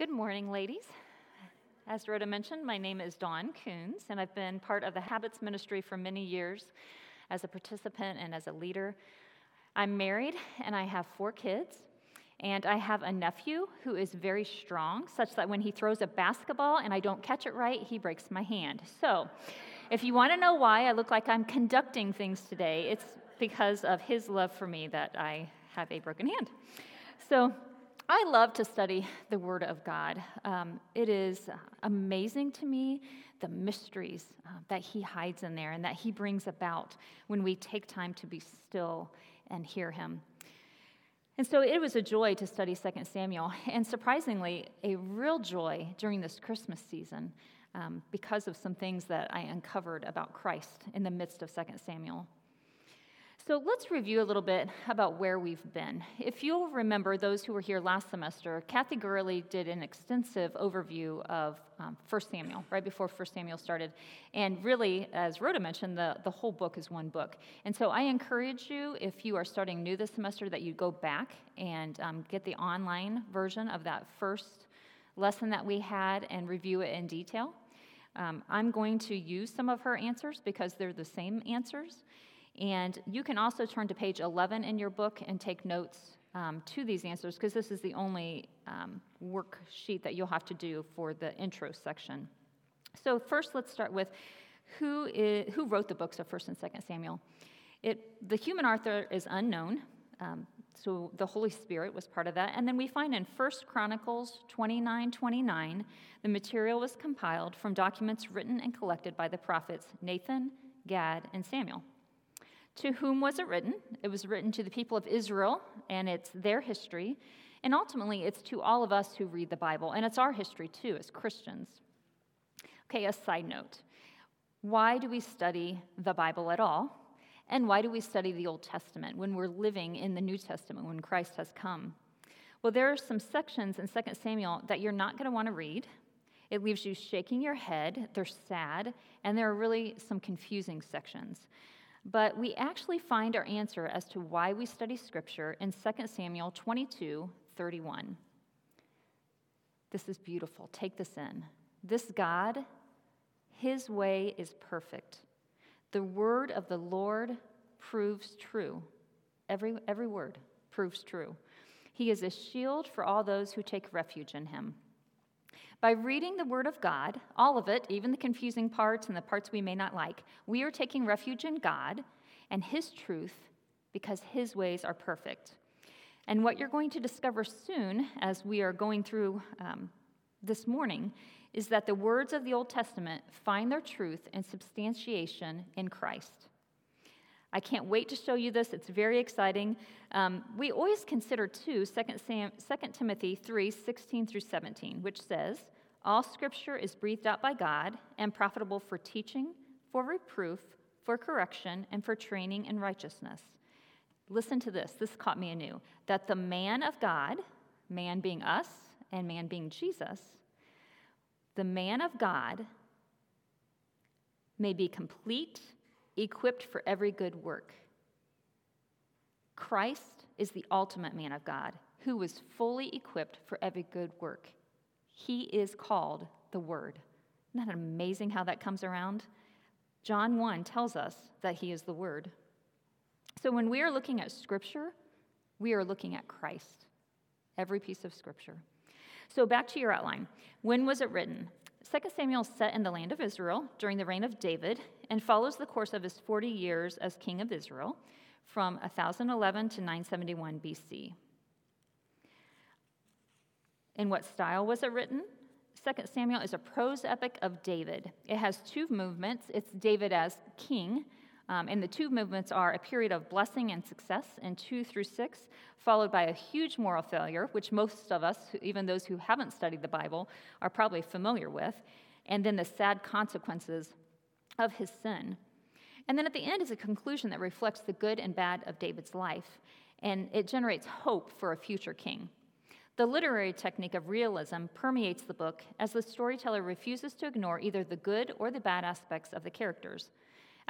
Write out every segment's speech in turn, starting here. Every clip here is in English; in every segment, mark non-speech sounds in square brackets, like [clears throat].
Good morning, ladies. As Rhoda mentioned, my name is Dawn Kouns, and I've been part of the Habits Ministry for many years as a participant and as a leader. I'm married and I have four kids, and I have a nephew who is very strong, such that when he throws a basketball and I don't catch it right, he breaks my hand. So, if you want to know why I look like I'm conducting things today, it's because of his love for me that I have a broken hand. So, I love to study the Word of God. Um, it is amazing to me the mysteries uh, that He hides in there and that He brings about when we take time to be still and hear Him. And so it was a joy to study 2 Samuel, and surprisingly, a real joy during this Christmas season um, because of some things that I uncovered about Christ in the midst of 2 Samuel. So let's review a little bit about where we've been. If you'll remember, those who were here last semester, Kathy Gurley did an extensive overview of um, 1 Samuel, right before 1 Samuel started. And really, as Rhoda mentioned, the, the whole book is one book. And so I encourage you, if you are starting new this semester, that you go back and um, get the online version of that first lesson that we had and review it in detail. Um, I'm going to use some of her answers because they're the same answers. And you can also turn to page 11 in your book and take notes um, to these answers because this is the only um, worksheet that you'll have to do for the intro section. So, first, let's start with who, is, who wrote the books of 1st and 2nd Samuel. It, the human author is unknown, um, so the Holy Spirit was part of that. And then we find in 1st Chronicles 29 29, the material was compiled from documents written and collected by the prophets Nathan, Gad, and Samuel. To whom was it written? It was written to the people of Israel, and it's their history. And ultimately, it's to all of us who read the Bible, and it's our history too as Christians. Okay, a side note. Why do we study the Bible at all? And why do we study the Old Testament when we're living in the New Testament, when Christ has come? Well, there are some sections in 2 Samuel that you're not going to want to read. It leaves you shaking your head, they're sad, and there are really some confusing sections. But we actually find our answer as to why we study Scripture in 2 Samuel 22 31. This is beautiful. Take this in. This God, His way is perfect. The word of the Lord proves true. Every, every word proves true. He is a shield for all those who take refuge in Him. By reading the Word of God, all of it, even the confusing parts and the parts we may not like, we are taking refuge in God and His truth because His ways are perfect. And what you're going to discover soon as we are going through um, this morning is that the words of the Old Testament find their truth and substantiation in Christ. I can't wait to show you this. It's very exciting. Um, we always consider, too, 2, Sam, 2 Timothy 3 16 through 17, which says, All scripture is breathed out by God and profitable for teaching, for reproof, for correction, and for training in righteousness. Listen to this. This caught me anew. That the man of God, man being us and man being Jesus, the man of God may be complete equipped for every good work. Christ is the ultimate man of God who was fully equipped for every good work. He is called the Word. Isn't that amazing how that comes around? John 1 tells us that He is the Word. So when we are looking at Scripture, we are looking at Christ, every piece of Scripture. So back to your outline. When was it written? 2 Samuel is set in the land of Israel during the reign of David and follows the course of his 40 years as king of Israel from 1011 to 971 BC. In what style was it written? 2 Samuel is a prose epic of David. It has two movements. It's David as king, um, and the two movements are a period of blessing and success in 2 through 6, followed by a huge moral failure, which most of us, even those who haven't studied the Bible, are probably familiar with, and then the sad consequences of his sin. And then at the end is a conclusion that reflects the good and bad of David's life, and it generates hope for a future king. The literary technique of realism permeates the book as the storyteller refuses to ignore either the good or the bad aspects of the characters.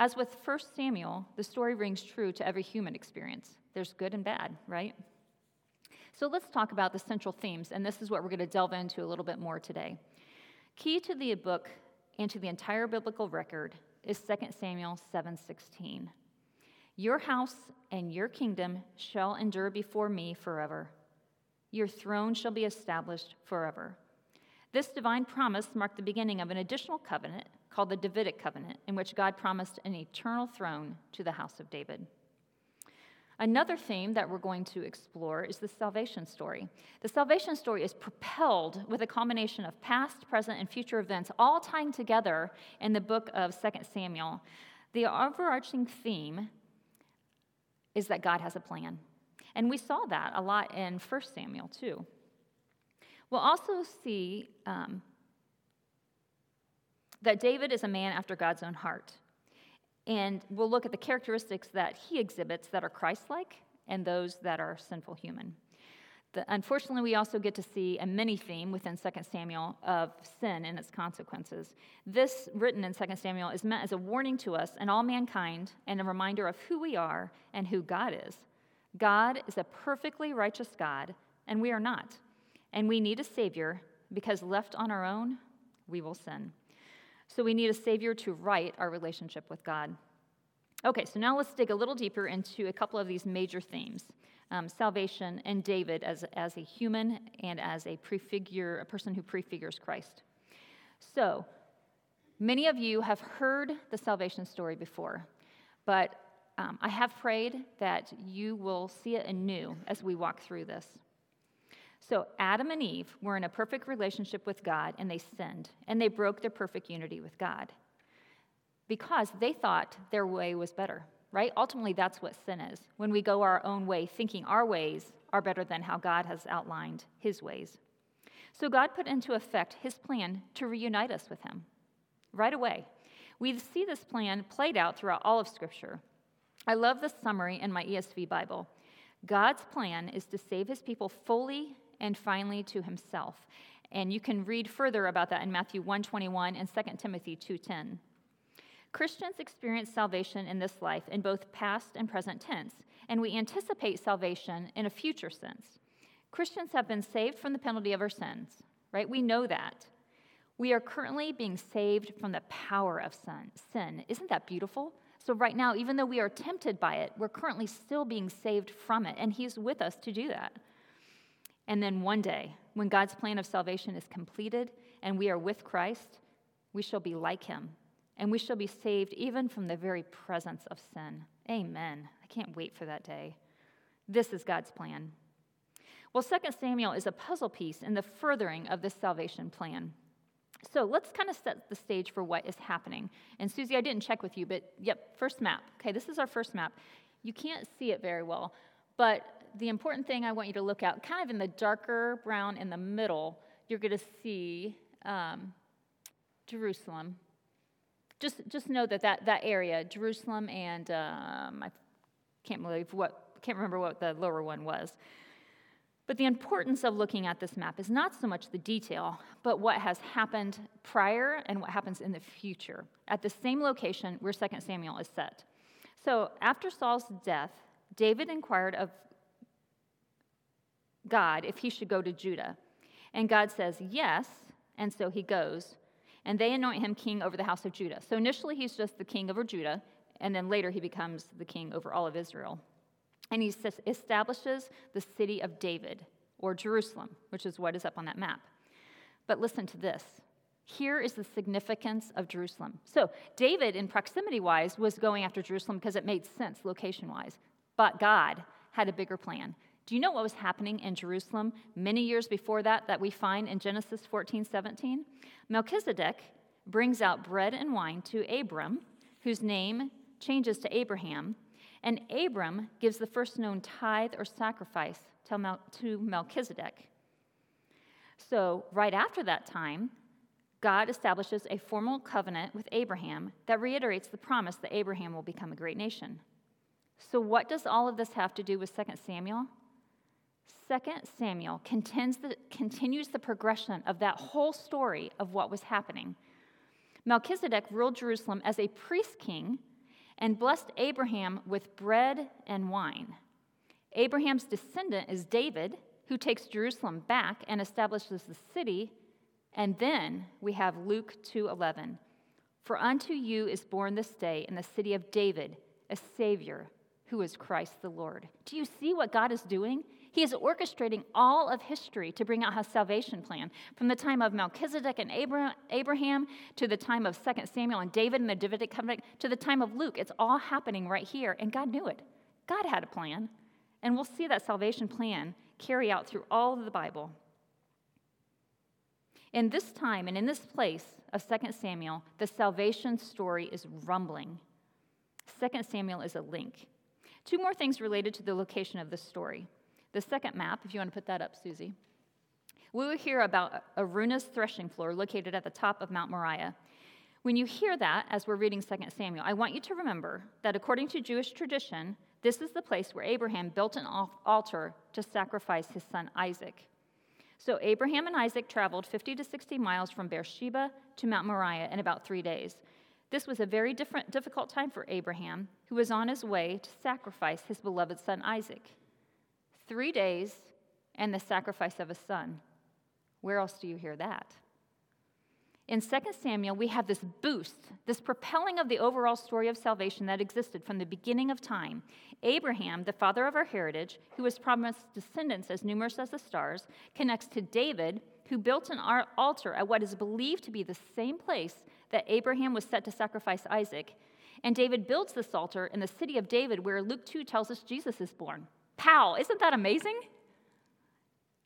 As with 1 Samuel, the story rings true to every human experience. There's good and bad, right? So let's talk about the central themes, and this is what we're going to delve into a little bit more today. Key to the book and to the entire biblical record is 2 Samuel 7:16. Your house and your kingdom shall endure before me forever. Your throne shall be established forever. This divine promise marked the beginning of an additional covenant called the Davidic covenant, in which God promised an eternal throne to the house of David. Another theme that we're going to explore is the salvation story. The salvation story is propelled with a combination of past, present, and future events, all tying together in the book of 2 Samuel. The overarching theme is that God has a plan. And we saw that a lot in 1 Samuel, too. We'll also see um, that David is a man after God's own heart. And we'll look at the characteristics that he exhibits that are Christ like and those that are sinful human. The, unfortunately, we also get to see a mini theme within 2 Samuel of sin and its consequences. This, written in 2 Samuel, is meant as a warning to us and all mankind and a reminder of who we are and who God is. God is a perfectly righteous God, and we are not. And we need a Savior because left on our own, we will sin. So we need a Savior to right our relationship with God. Okay, so now let's dig a little deeper into a couple of these major themes um, salvation and David as, as a human and as a prefigure, a person who prefigures Christ. So, many of you have heard the salvation story before, but um, I have prayed that you will see it anew as we walk through this. So, Adam and Eve were in a perfect relationship with God and they sinned, and they broke their perfect unity with God because they thought their way was better, right? Ultimately, that's what sin is when we go our own way, thinking our ways are better than how God has outlined his ways. So, God put into effect his plan to reunite us with him right away. We see this plan played out throughout all of Scripture. I love the summary in my ESV Bible. God's plan is to save his people fully and finally to himself. And you can read further about that in Matthew 1:21 and 2 Timothy 2:10. Christians experience salvation in this life in both past and present tense, and we anticipate salvation in a future sense. Christians have been saved from the penalty of our sins, right? We know that. We are currently being saved from the power of sin. Isn't that beautiful? So, right now, even though we are tempted by it, we're currently still being saved from it, and He's with us to do that. And then one day, when God's plan of salvation is completed and we are with Christ, we shall be like him and we shall be saved even from the very presence of sin. Amen. I can't wait for that day. This is God's plan. Well, 2 Samuel is a puzzle piece in the furthering of this salvation plan. So let's kind of set the stage for what is happening. And Susie, I didn't check with you, but yep, first map. Okay, this is our first map. You can't see it very well, but the important thing I want you to look at, kind of in the darker brown in the middle, you're going to see um, Jerusalem. Just, just know that, that that area, Jerusalem and um, I can't believe what, can't remember what the lower one was. But the importance of looking at this map is not so much the detail, but what has happened prior and what happens in the future at the same location where 2 Samuel is set. So after Saul's death, David inquired of God if he should go to Judah. And God says, Yes. And so he goes. And they anoint him king over the house of Judah. So initially, he's just the king over Judah. And then later, he becomes the king over all of Israel. And he establishes the city of David, or Jerusalem, which is what is up on that map. But listen to this. Here is the significance of Jerusalem. So, David, in proximity wise, was going after Jerusalem because it made sense location wise. But God had a bigger plan. Do you know what was happening in Jerusalem many years before that, that we find in Genesis 14 17? Melchizedek brings out bread and wine to Abram, whose name changes to Abraham, and Abram gives the first known tithe or sacrifice to, Mel- to Melchizedek. So, right after that time, God establishes a formal covenant with Abraham that reiterates the promise that Abraham will become a great nation. So, what does all of this have to do with 2 Samuel? 2 Samuel the, continues the progression of that whole story of what was happening. Melchizedek ruled Jerusalem as a priest king and blessed Abraham with bread and wine. Abraham's descendant is David, who takes Jerusalem back and establishes the city. And then we have Luke 2:11. For unto you is born this day in the city of David a savior who is Christ the Lord. Do you see what God is doing? He is orchestrating all of history to bring out his salvation plan. From the time of Melchizedek and Abraham to the time of 2 Samuel and David and the Davidic covenant to the time of Luke, it's all happening right here. And God knew it. God had a plan. And we'll see that salvation plan carry out through all of the Bible. In this time and in this place of 2 Samuel, the salvation story is rumbling. 2 Samuel is a link. Two more things related to the location of this story. The second map, if you want to put that up, Susie. We will hear about Araunah's threshing floor located at the top of Mount Moriah. When you hear that, as we're reading 2 Samuel, I want you to remember that according to Jewish tradition, this is the place where Abraham built an altar to sacrifice his son Isaac. So Abraham and Isaac traveled 50 to 60 miles from Beersheba to Mount Moriah in about three days. This was a very difficult time for Abraham, who was on his way to sacrifice his beloved son Isaac. Three days and the sacrifice of a son. Where else do you hear that? In 2 Samuel, we have this boost, this propelling of the overall story of salvation that existed from the beginning of time. Abraham, the father of our heritage, who was promised descendants as numerous as the stars, connects to David, who built an altar at what is believed to be the same place that Abraham was set to sacrifice Isaac. And David builds this altar in the city of David, where Luke 2 tells us Jesus is born. Pow! Isn't that amazing?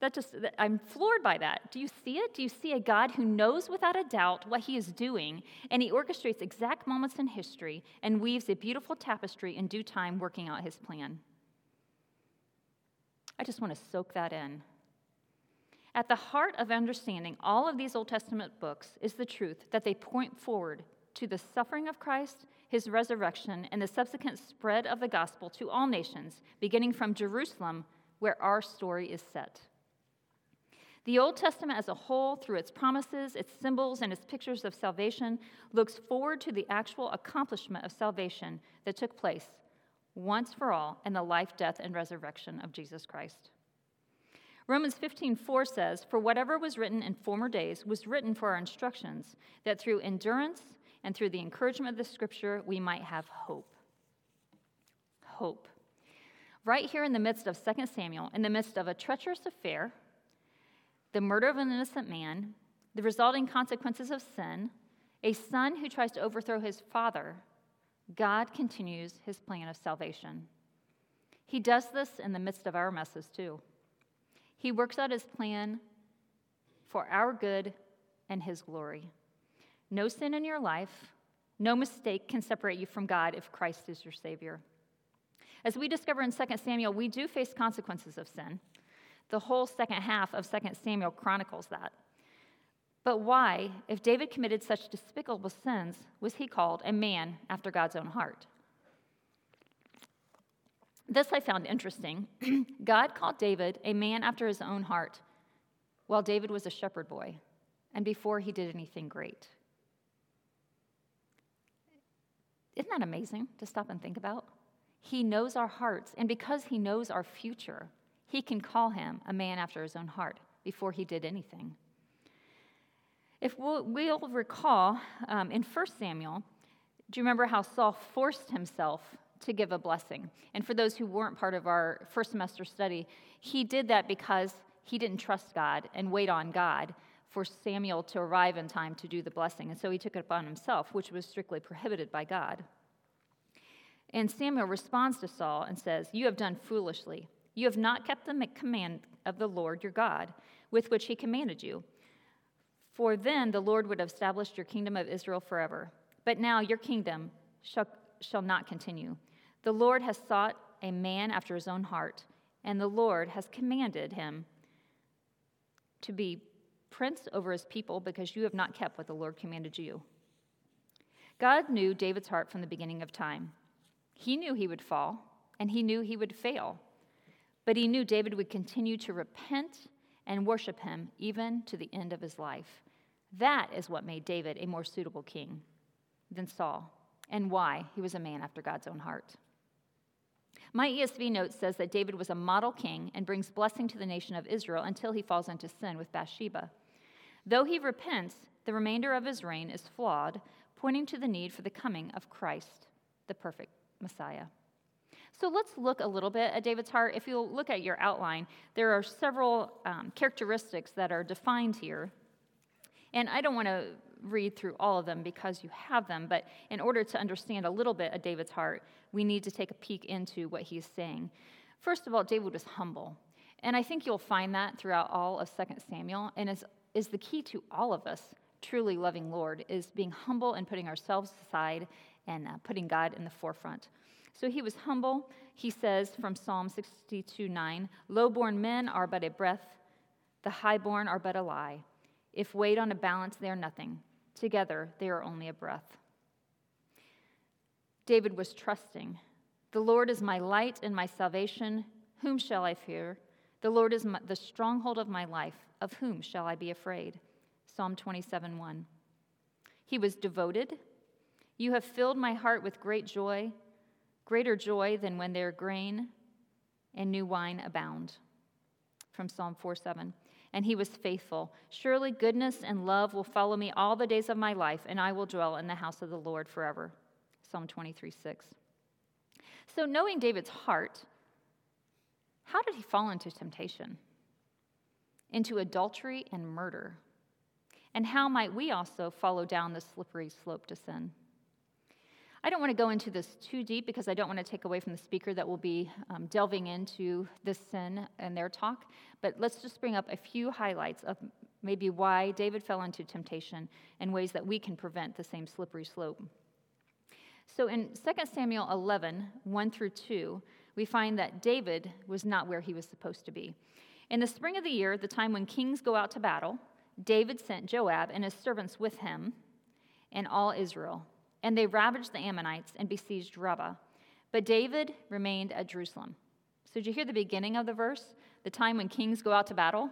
That just, I'm floored by that. Do you see it? Do you see a God who knows without a doubt what he is doing, and he orchestrates exact moments in history and weaves a beautiful tapestry in due time, working out his plan? I just want to soak that in. At the heart of understanding all of these Old Testament books is the truth that they point forward to the suffering of Christ, his resurrection, and the subsequent spread of the gospel to all nations, beginning from Jerusalem, where our story is set. The Old Testament as a whole, through its promises, its symbols, and its pictures of salvation, looks forward to the actual accomplishment of salvation that took place once for all in the life, death, and resurrection of Jesus Christ. Romans 15:4 says, "For whatever was written in former days was written for our instructions, that through endurance and through the encouragement of the scripture we might have hope." Hope. Right here in the midst of 2 Samuel, in the midst of a treacherous affair, the murder of an innocent man, the resulting consequences of sin, a son who tries to overthrow his father, God continues his plan of salvation. He does this in the midst of our messes, too. He works out his plan for our good and his glory. No sin in your life, no mistake can separate you from God if Christ is your Savior. As we discover in 2 Samuel, we do face consequences of sin. The whole second half of 2 Samuel chronicles that. But why, if David committed such despicable sins, was he called a man after God's own heart? This I found interesting. [clears throat] God called David a man after his own heart while David was a shepherd boy and before he did anything great. Isn't that amazing to stop and think about? He knows our hearts, and because he knows our future, he can call him a man after his own heart before he did anything. If we'll, we'll recall um, in 1 Samuel, do you remember how Saul forced himself to give a blessing? And for those who weren't part of our first semester study, he did that because he didn't trust God and wait on God for Samuel to arrive in time to do the blessing. And so he took it upon himself, which was strictly prohibited by God. And Samuel responds to Saul and says, You have done foolishly. You have not kept the command of the Lord your God, with which he commanded you. For then the Lord would have established your kingdom of Israel forever. But now your kingdom shall, shall not continue. The Lord has sought a man after his own heart, and the Lord has commanded him to be prince over his people because you have not kept what the Lord commanded you. God knew David's heart from the beginning of time. He knew he would fall, and he knew he would fail. But he knew David would continue to repent and worship him even to the end of his life. That is what made David a more suitable king than Saul, and why he was a man after God's own heart. My ESV note says that David was a model king and brings blessing to the nation of Israel until he falls into sin with Bathsheba. Though he repents, the remainder of his reign is flawed, pointing to the need for the coming of Christ, the perfect Messiah. So let's look a little bit at David's heart. If you look at your outline, there are several um, characteristics that are defined here. And I don't want to read through all of them because you have them, but in order to understand a little bit of David's heart, we need to take a peek into what he's saying. First of all, David was humble. And I think you'll find that throughout all of 2 Samuel, and is, is the key to all of us truly loving Lord, is being humble and putting ourselves aside and uh, putting God in the forefront. So he was humble. He says from Psalm 62 9, Low born men are but a breath, the high born are but a lie. If weighed on a balance, they are nothing. Together, they are only a breath. David was trusting. The Lord is my light and my salvation. Whom shall I fear? The Lord is my, the stronghold of my life. Of whom shall I be afraid? Psalm 27 1. He was devoted. You have filled my heart with great joy, greater joy than when their grain and new wine abound. From Psalm 4 7 and he was faithful. Surely goodness and love will follow me all the days of my life, and I will dwell in the house of the Lord forever. Psalm 23 6. So, knowing David's heart, how did he fall into temptation? Into adultery and murder? And how might we also follow down the slippery slope to sin? I don't want to go into this too deep because I don't want to take away from the speaker that will be um, delving into this sin in their talk. But let's just bring up a few highlights of maybe why David fell into temptation and ways that we can prevent the same slippery slope. So in 2 Samuel 11, 1 through 2, we find that David was not where he was supposed to be. In the spring of the year, the time when kings go out to battle, David sent Joab and his servants with him and all Israel and they ravaged the Ammonites and besieged Rabbah. But David remained at Jerusalem. So, did you hear the beginning of the verse? The time when kings go out to battle?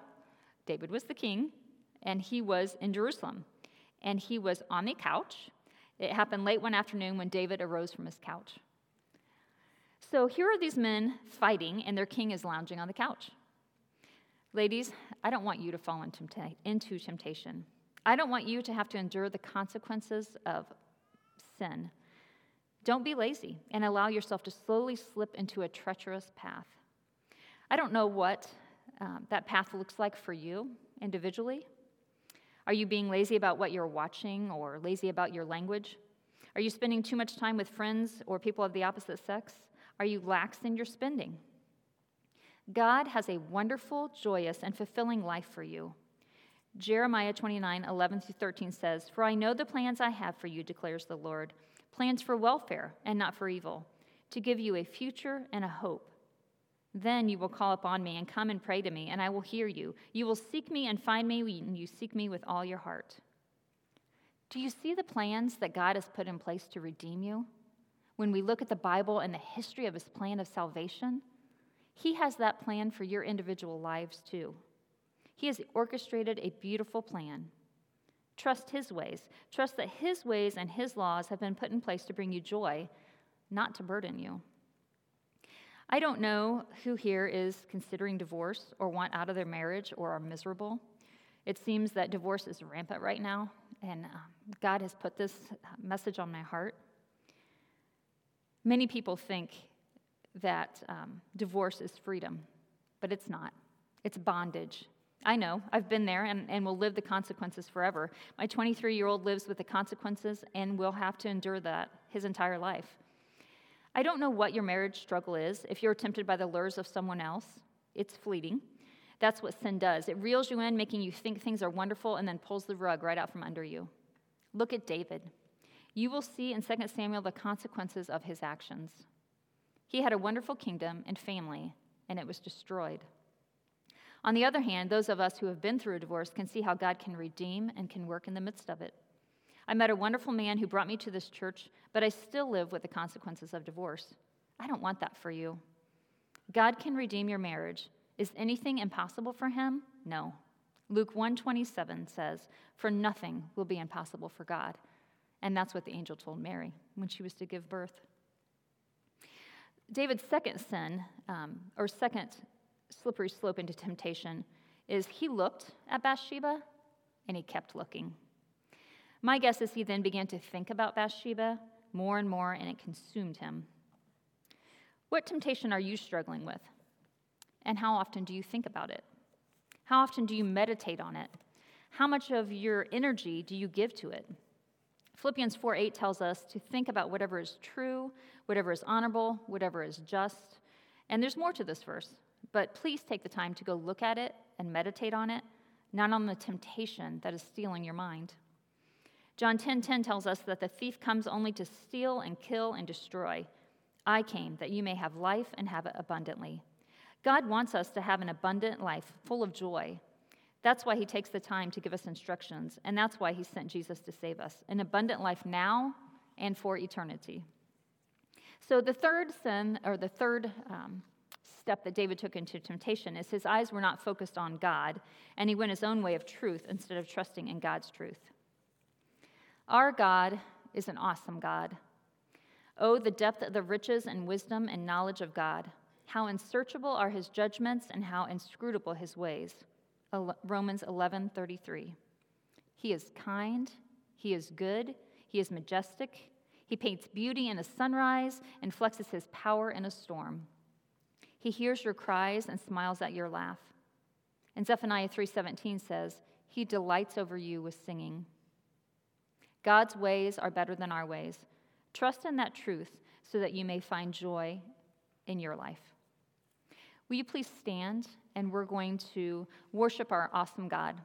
David was the king, and he was in Jerusalem. And he was on the couch. It happened late one afternoon when David arose from his couch. So, here are these men fighting, and their king is lounging on the couch. Ladies, I don't want you to fall into temptation. I don't want you to have to endure the consequences of sin. Don't be lazy and allow yourself to slowly slip into a treacherous path. I don't know what um, that path looks like for you individually. Are you being lazy about what you're watching or lazy about your language? Are you spending too much time with friends or people of the opposite sex? Are you lax in your spending? God has a wonderful, joyous, and fulfilling life for you. Jeremiah 29, 11 through 13 says, For I know the plans I have for you, declares the Lord plans for welfare and not for evil, to give you a future and a hope. Then you will call upon me and come and pray to me, and I will hear you. You will seek me and find me when you seek me with all your heart. Do you see the plans that God has put in place to redeem you? When we look at the Bible and the history of his plan of salvation, he has that plan for your individual lives too. He has orchestrated a beautiful plan. Trust His ways. Trust that His ways and His laws have been put in place to bring you joy, not to burden you. I don't know who here is considering divorce or want out of their marriage or are miserable. It seems that divorce is rampant right now, and um, God has put this message on my heart. Many people think that um, divorce is freedom, but it's not. It's bondage, I know, I've been there and, and will live the consequences forever. My 23 year old lives with the consequences and will have to endure that his entire life. I don't know what your marriage struggle is. If you're tempted by the lures of someone else, it's fleeting. That's what sin does. It reels you in, making you think things are wonderful, and then pulls the rug right out from under you. Look at David. You will see in 2 Samuel the consequences of his actions. He had a wonderful kingdom and family, and it was destroyed. On the other hand, those of us who have been through a divorce can see how God can redeem and can work in the midst of it. I met a wonderful man who brought me to this church, but I still live with the consequences of divorce. I don't want that for you. God can redeem your marriage. Is anything impossible for him? No. Luke 127 says, "For nothing will be impossible for God." And that's what the angel told Mary when she was to give birth. David's second sin, um, or second slippery slope into temptation, is he looked at Bathsheba and he kept looking. My guess is he then began to think about Bathsheba more and more, and it consumed him. What temptation are you struggling with? And how often do you think about it? How often do you meditate on it? How much of your energy do you give to it? Philippians 4 8 tells us to think about whatever is true, whatever is honorable, whatever is just. And there's more to this verse, but please take the time to go look at it and meditate on it, not on the temptation that is stealing your mind. John 10:10 10, 10 tells us that the thief comes only to steal and kill and destroy. I came that you may have life and have it abundantly. God wants us to have an abundant life full of joy. That's why he takes the time to give us instructions, and that's why he sent Jesus to save us an abundant life now and for eternity. So, the third sin, or the third um, step that David took into temptation, is his eyes were not focused on God, and he went his own way of truth instead of trusting in God's truth. Our God is an awesome God. Oh, the depth of the riches and wisdom and knowledge of God. How unsearchable are his judgments and how inscrutable his ways. Romans 11:33. He is kind, he is good, he is majestic. He paints beauty in a sunrise and flexes his power in a storm. He hears your cries and smiles at your laugh. And Zephaniah 3:17 says, "He delights over you with singing." God's ways are better than our ways. Trust in that truth so that you may find joy in your life. Will you please stand and we're going to worship our awesome God